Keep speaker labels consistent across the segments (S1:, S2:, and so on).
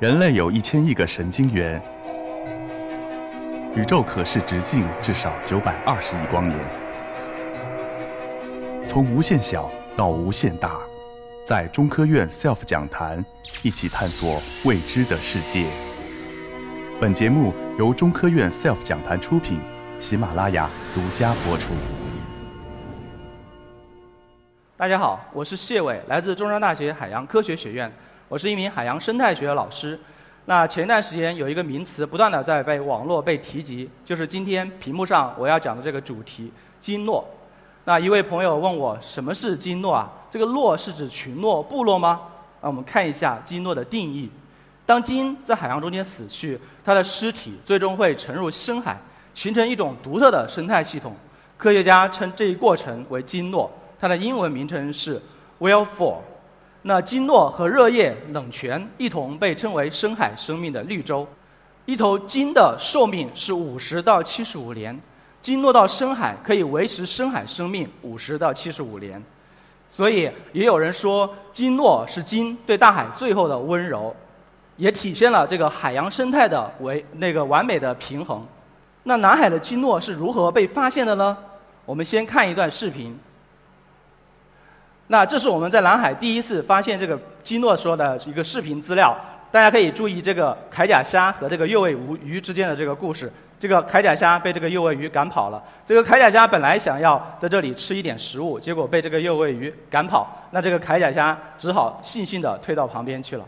S1: 人类有一千亿个神经元，宇宙可视直径至少九百二十亿光年。从无限小到无限大，在中科院 SELF 讲坛一起探索未知的世界。本节目由中科院 SELF 讲坛出品，喜马拉雅独家播出。
S2: 大家好，我是谢伟，来自中山大学海洋科学学院。我是一名海洋生态学的老师。那前一段时间有一个名词不断的在被网络被提及，就是今天屏幕上我要讲的这个主题——鲸落。那一位朋友问我什么是鲸落啊？这个落是指群落、部落吗？那我们看一下鲸落的定义：当鲸在海洋中间死去，它的尸体最终会沉入深海，形成一种独特的生态系统。科学家称这一过程为鲸落，它的英文名称是 whale fall。那鲸落和热液冷泉一同被称为深海生命的绿洲。一头鲸的寿命是五十到七十五年，鲸落到深海可以维持深海生命五十到七十五年。所以也有人说，鲸落是鲸对大海最后的温柔，也体现了这个海洋生态的为那个完美的平衡。那南海的鲸落是如何被发现的呢？我们先看一段视频。那这是我们在南海第一次发现这个基诺说的一个视频资料，大家可以注意这个铠甲虾和这个幼尾鱼之间的这个故事。这个铠甲虾被这个幼尾鱼赶跑了，这个铠甲虾本来想要在这里吃一点食物，结果被这个幼尾鱼赶跑，那这个铠甲虾只好悻悻地退到旁边去了。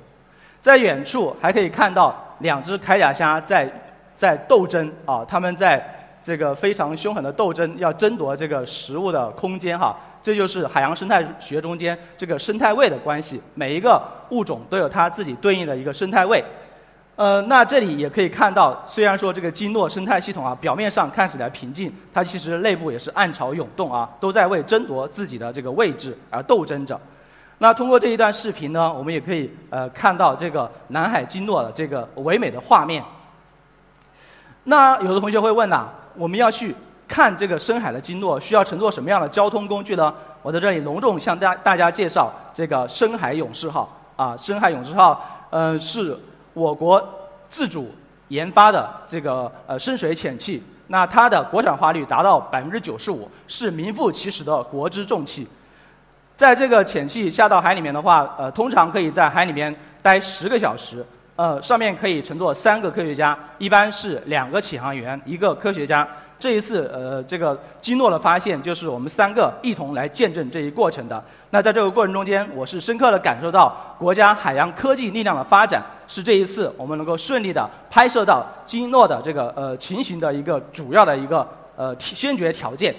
S2: 在远处还可以看到两只铠甲虾在在斗争啊，它们在。这个非常凶狠的斗争，要争夺这个食物的空间哈，这就是海洋生态学中间这个生态位的关系。每一个物种都有它自己对应的一个生态位。呃，那这里也可以看到，虽然说这个鲸落生态系统啊，表面上看起来平静，它其实内部也是暗潮涌动啊，都在为争夺自己的这个位置而斗争着。那通过这一段视频呢，我们也可以呃看到这个南海鲸落的这个唯美的画面。那有的同学会问呐？我们要去看这个深海的鲸落，需要乘坐什么样的交通工具呢？我在这里隆重向大大家介绍这个深海勇士号啊，深海勇士号，呃，是我国自主研发的这个呃深水潜器，那它的国产化率达到百分之九十五，是名副其实的国之重器。在这个潜器下到海里面的话，呃，通常可以在海里面待十个小时。呃，上面可以乘坐三个科学家，一般是两个启航员，一个科学家。这一次，呃，这个基诺的发现，就是我们三个一同来见证这一过程的。那在这个过程中间，我是深刻的感受到国家海洋科技力量的发展，是这一次我们能够顺利的拍摄到基诺的这个呃情形的一个主要的一个呃先决条件。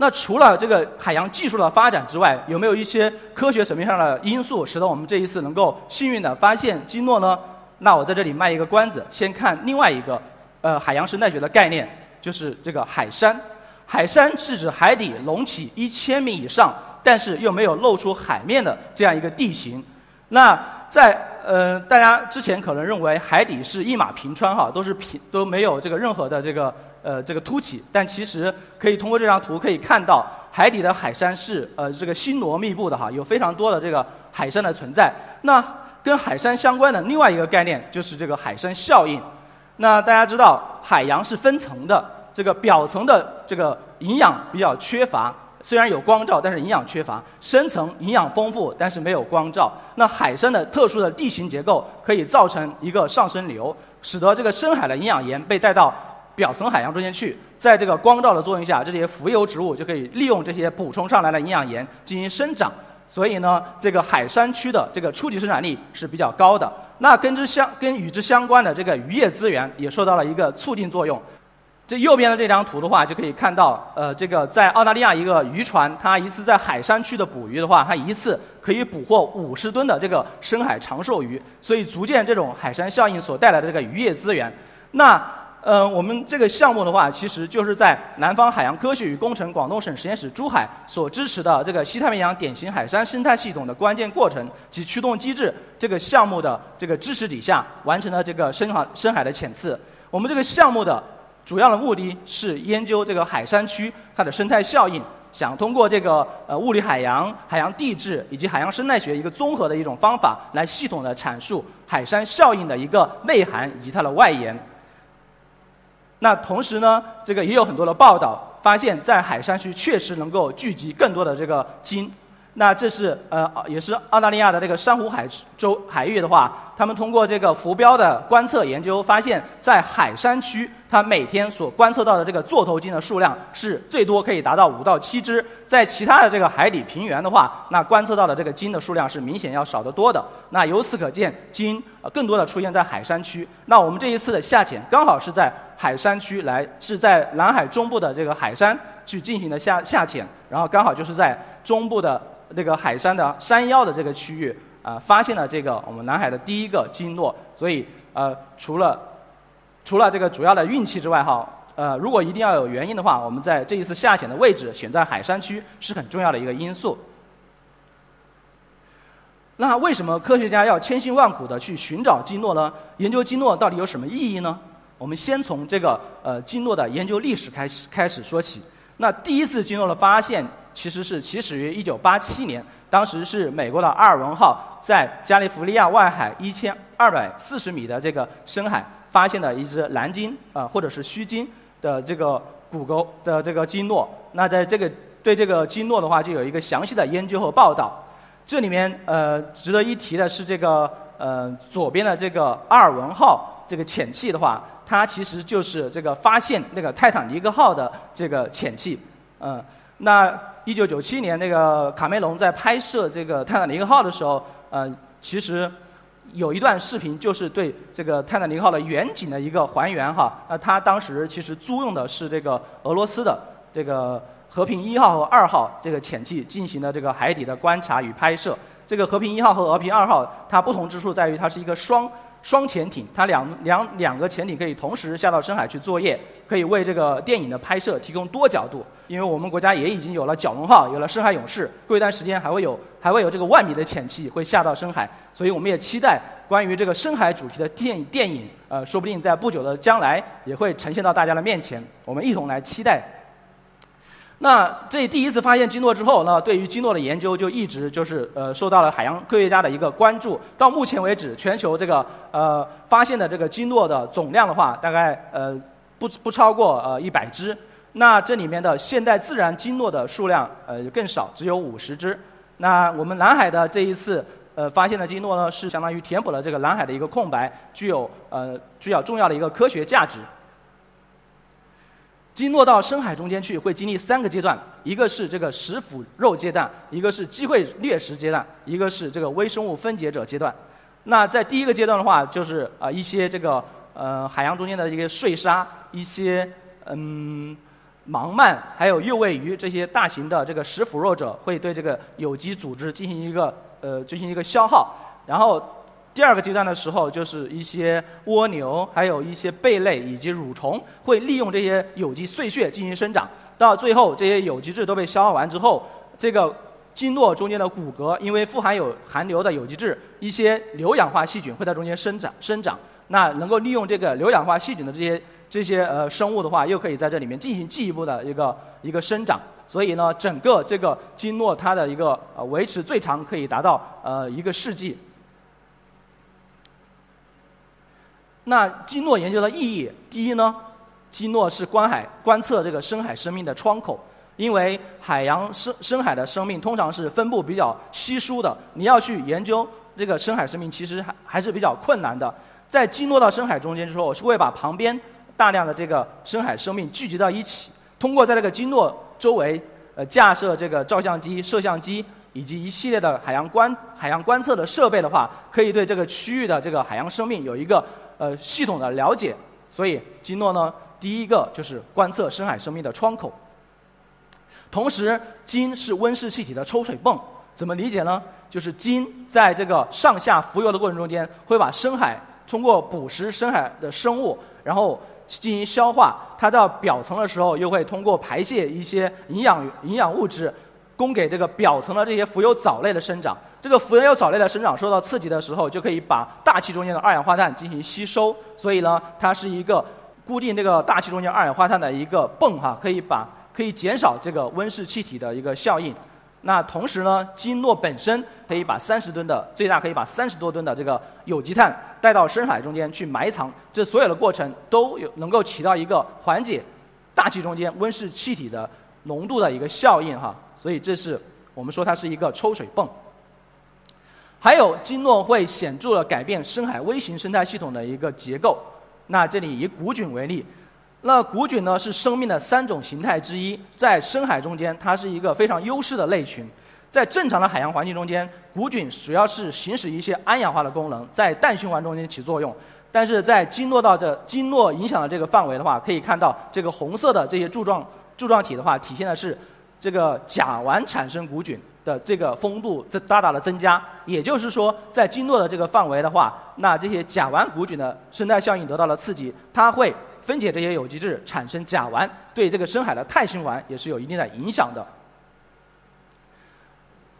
S2: 那除了这个海洋技术的发展之外，有没有一些科学层面上的因素，使得我们这一次能够幸运的发现鲸落呢？那我在这里卖一个关子，先看另外一个，呃，海洋生态学的概念，就是这个海山。海山是指海底隆起一千米以上，但是又没有露出海面的这样一个地形。那在呃，大家之前可能认为海底是一马平川哈，都是平都没有这个任何的这个。呃，这个凸起，但其实可以通过这张图可以看到，海底的海山是呃这个星罗密布的哈，有非常多的这个海山的存在。那跟海山相关的另外一个概念就是这个海山效应。那大家知道，海洋是分层的，这个表层的这个营养比较缺乏，虽然有光照，但是营养缺乏；深层营养丰富，但是没有光照。那海山的特殊的地形结构可以造成一个上升流，使得这个深海的营养盐被带到。表层海洋中间去，在这个光照的作用下，这些浮游植物就可以利用这些补充上来的营养盐进行生长。所以呢，这个海山区的这个初级生产力是比较高的。那跟之相跟与之相关的这个渔业资源也受到了一个促进作用。这右边的这张图的话，就可以看到，呃，这个在澳大利亚一个渔船，它一次在海山区的捕鱼的话，它一次可以捕获五十吨的这个深海长寿鱼。所以，逐渐这种海山效应所带来的这个渔业资源。那呃，我们这个项目的话，其实就是在南方海洋科学与工程广东省实验室珠海所支持的这个西太平洋典型海山生态系统的关键过程及驱动机制这个项目的这个支持底下，完成了这个深海深海的潜次。我们这个项目的主要的目的是研究这个海山区它的生态效应，想通过这个呃物理海洋、海洋地质以及海洋生态学一个综合的一种方法，来系统的阐述海山效应的一个内涵以及它的外延。那同时呢，这个也有很多的报道发现，在海山区确实能够聚集更多的这个金。那这是呃，也是澳大利亚的这个珊瑚海州海域的话，他们通过这个浮标的观测研究，发现，在海山区，它每天所观测到的这个座头鲸的数量是最多可以达到五到七只。在其他的这个海底平原的话，那观测到的这个鲸的数量是明显要少得多的。那由此可见，鲸更多的出现在海山区。那我们这一次的下潜，刚好是在海山区来，是在南海中部的这个海山去进行的下下潜，然后刚好就是在中部的。这个海山的山腰的这个区域啊，发现了这个我们南海的第一个鲸落，所以呃，除了除了这个主要的运气之外哈，呃，如果一定要有原因的话，我们在这一次下潜的位置选在海山区是很重要的一个因素。那为什么科学家要千辛万苦的去寻找鲸落呢？研究鲸落到底有什么意义呢？我们先从这个呃鲸落的研究历史开始开始说起。那第一次鲸落的发现。其实是起始于一九八七年，当时是美国的阿尔文号在加利福尼亚外海一千二百四十米的这个深海发现的一只蓝鲸，呃，或者是须鲸的这个骨骼的这个鲸落。那在这个对这个鲸落的话，就有一个详细的研究和报道。这里面呃值得一提的是这个呃左边的这个阿尔文号这个潜器的话，它其实就是这个发现那个泰坦尼克号的这个潜器，嗯，那。一九九七年，那个卡梅隆在拍摄这个泰坦尼克号的时候，呃，其实有一段视频就是对这个泰坦尼克号的远景的一个还原哈。那他当时其实租用的是这个俄罗斯的这个和平一号和二号这个潜器进行的这个海底的观察与拍摄。这个和平一号和和平二号它不同之处在于它是一个双。双潜艇，它两两两个潜艇可以同时下到深海去作业，可以为这个电影的拍摄提供多角度。因为我们国家也已经有了蛟龙号，有了深海勇士，过一段时间还会有还会有这个万米的潜器会下到深海，所以我们也期待关于这个深海主题的电电影，呃，说不定在不久的将来也会呈现到大家的面前，我们一同来期待。那这第一次发现鲸落之后，那对于鲸落的研究就一直就是呃受到了海洋科学家的一个关注。到目前为止，全球这个呃发现的这个鲸落的总量的话，大概呃不不超过呃一百只。那这里面的现代自然鲸落的数量呃更少，只有五十只。那我们南海的这一次呃发现的鲸落呢，是相当于填补了这个南海的一个空白，具有呃具有重要的一个科学价值。鲸落到深海中间去，会经历三个阶段：一个是这个食腐肉阶段，一个是机会掠食阶段，一个是这个微生物分解者阶段。那在第一个阶段的话，就是啊一些这个呃海洋中间的一个碎沙、一些嗯盲鳗，还有幼尾鱼这些大型的这个食腐肉者，会对这个有机组织进行一个呃进行一个消耗，然后。第二个阶段的时候，就是一些蜗牛，还有一些贝类以及蠕虫，会利用这些有机碎屑进行生长。到最后，这些有机质都被消耗完之后，这个鲸落中间的骨骼，因为富含有含硫的有机质，一些硫氧化细菌会在中间生长生长。那能够利用这个硫氧化细菌的这些这些呃生物的话，又可以在这里面进行进一步的一个一个生长。所以呢，整个这个鲸落它的一个呃维持最长可以达到呃一个世纪。那基诺研究的意义，第一呢，基诺是观海观测这个深海生命的窗口，因为海洋深深海的生命通常是分布比较稀疏的，你要去研究这个深海生命，其实还还是比较困难的。在基诺到深海中间的时候，我是会把旁边大量的这个深海生命聚集到一起，通过在这个基诺周围呃架设这个照相机、摄像机以及一系列的海洋观海洋观测的设备的话，可以对这个区域的这个海洋生命有一个。呃，系统的了解，所以鲸落呢，第一个就是观测深海生命的窗口。同时，鲸是温室气体的抽水泵，怎么理解呢？就是鲸在这个上下浮游的过程中间，会把深海通过捕食深海的生物，然后进行消化。它到表层的时候，又会通过排泄一些营养营养物质。供给这个表层的这些浮游藻类的生长，这个浮游藻类的生长受到刺激的时候，就可以把大气中间的二氧化碳进行吸收。所以呢，它是一个固定这个大气中间二氧化碳的一个泵哈，可以把可以减少这个温室气体的一个效应。那同时呢，金诺本身可以把三十吨的最大可以把三十多吨的这个有机碳带到深海中间去埋藏，这所有的过程都有能够起到一个缓解大气中间温室气体的浓度的一个效应哈。所以这是我们说它是一个抽水泵。还有金诺会显著的改变深海微型生态系统的一个结构。那这里以古菌为例。那古菌呢是生命的三种形态之一，在深海中间，它是一个非常优势的类群。在正常的海洋环境中间，古菌主要是行使一些氨氧化的功能，在氮循环中间起作用。但是在经络到这经络影响的这个范围的话，可以看到这个红色的这些柱状柱状体的话，体现的是这个甲烷产生古菌的这个风度在大大的增加。也就是说，在经络的这个范围的话，那这些甲烷古菌的生态效应得到了刺激，它会。分解这些有机质产生甲烷，对这个深海的碳循环也是有一定的影响的。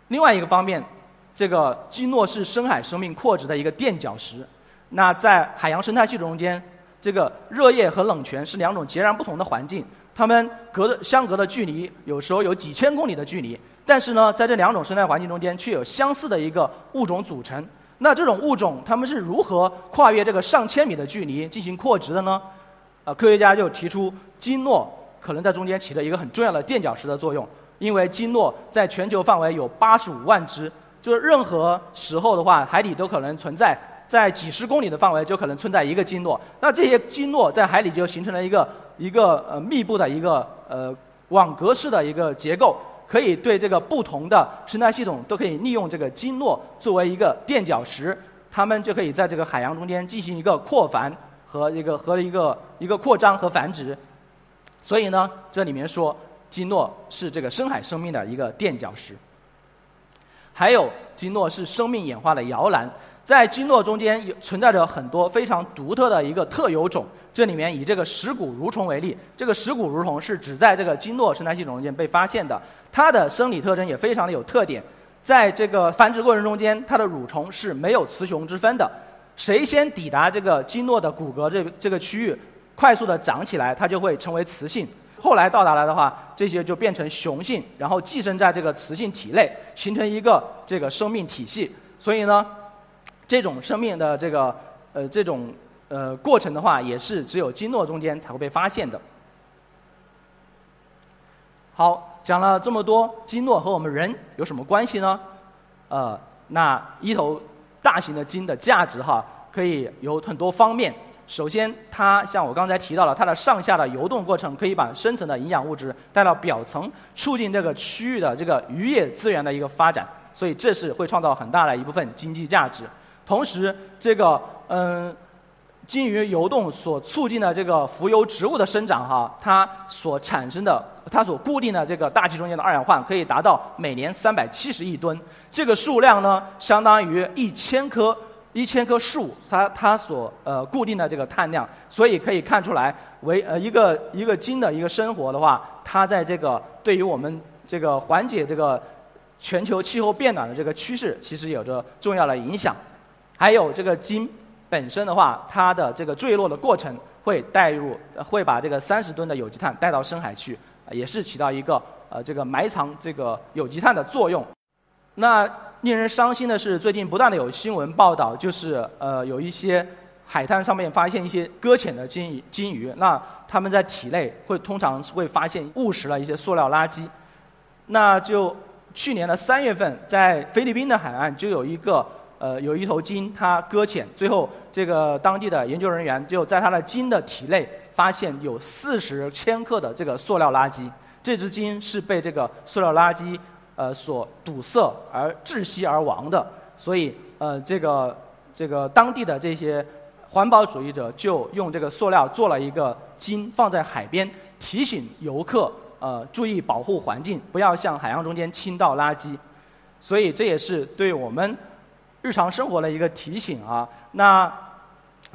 S2: 另外一个方面，这个基诺是深海生命扩殖的一个垫脚石。那在海洋生态系统中间，这个热液和冷泉是两种截然不同的环境，它们隔的相隔的距离有时候有几千公里的距离，但是呢，在这两种生态环境中间却有相似的一个物种组成。那这种物种它们是如何跨越这个上千米的距离进行扩殖的呢？呃，科学家就提出鲸诺可能在中间起了一个很重要的垫脚石的作用，因为鲸诺在全球范围有八十五万只，就是任何时候的话，海底都可能存在，在几十公里的范围就可能存在一个鲸诺。那这些鲸诺在海里就形成了一个一个呃密布的一个呃网格式的一个结构，可以对这个不同的生态系统都可以利用这个金诺作为一个垫脚石，它们就可以在这个海洋中间进行一个扩繁。和一个和一个一个扩张和繁殖，所以呢，这里面说基诺是这个深海生命的一个垫脚石。还有基诺是生命演化的摇篮，在基诺中间有存在着很多非常独特的一个特有种。这里面以这个石骨蠕虫为例，这个石骨蠕虫是只在这个经络生态系统中间被发现的，它的生理特征也非常的有特点。在这个繁殖过程中间，它的蠕虫是没有雌雄之分的。谁先抵达这个经络的骨骼这这个区域，快速的长起来，它就会成为雌性。后来到达了的话，这些就变成雄性，然后寄生在这个雌性体内，形成一个这个生命体系。所以呢，这种生命的这个呃这种呃过程的话，也是只有经络中间才会被发现的。好，讲了这么多，经络和我们人有什么关系呢？呃，那一头。大型的鲸的价值哈，可以有很多方面。首先，它像我刚才提到了，它的上下的游动过程可以把深层的营养物质带到表层，促进这个区域的这个渔业资源的一个发展，所以这是会创造很大的一部分经济价值。同时，这个嗯。鲸鱼游动所促进的这个浮游植物的生长，哈，它所产生的、它所固定的这个大气中间的二氧化碳可以达到每年三百七十亿吨，这个数量呢，相当于一千棵一千棵树，它它所呃固定的这个碳量，所以可以看出来，为呃一个一个鲸的一个生活的话，它在这个对于我们这个缓解这个全球气候变暖的这个趋势，其实有着重要的影响，还有这个鲸。本身的话，它的这个坠落的过程会带入，会把这个三十吨的有机碳带到深海去，也是起到一个呃这个埋藏这个有机碳的作用。那令人伤心的是，最近不断的有新闻报道，就是呃有一些海滩上面发现一些搁浅的鲸鱼，鲸鱼，那它们在体内会通常会发现误食了一些塑料垃圾。那就去年的三月份，在菲律宾的海岸就有一个。呃，有一头鲸，它搁浅，最后这个当地的研究人员就在它的鲸的体内发现有四十千克的这个塑料垃圾。这只鲸是被这个塑料垃圾呃所堵塞而窒息而亡的。所以呃，这个这个当地的这些环保主义者就用这个塑料做了一个鲸放在海边，提醒游客呃注意保护环境，不要向海洋中间倾倒垃圾。所以这也是对我们。日常生活的一个提醒啊，那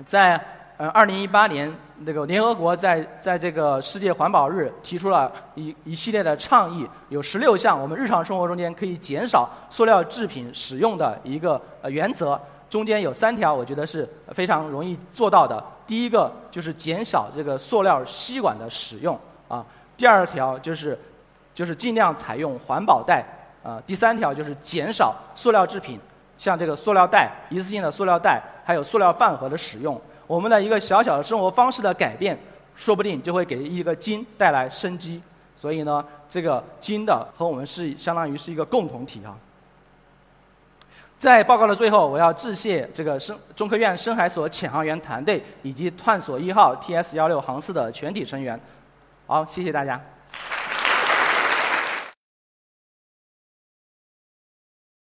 S2: 在呃二零一八年，那个联合国在在这个世界环保日提出了一一系列的倡议，有十六项我们日常生活中间可以减少塑料制品使用的一个呃原则，中间有三条我觉得是非常容易做到的。第一个就是减少这个塑料吸管的使用啊，第二条就是就是尽量采用环保袋，啊，第三条就是减少塑料制品，像这个塑料袋、一次性的塑料袋，还有塑料饭盒的使用。我们的一个小小的生活方式的改变，说不定就会给一个金带来生机。所以呢，这个金的和我们是相当于是一个共同体啊。在报告的最后，我要致谢这个深中科院深海所潜航员团队以及探索一号 TS 幺六航次的全体成员。好，谢谢大家。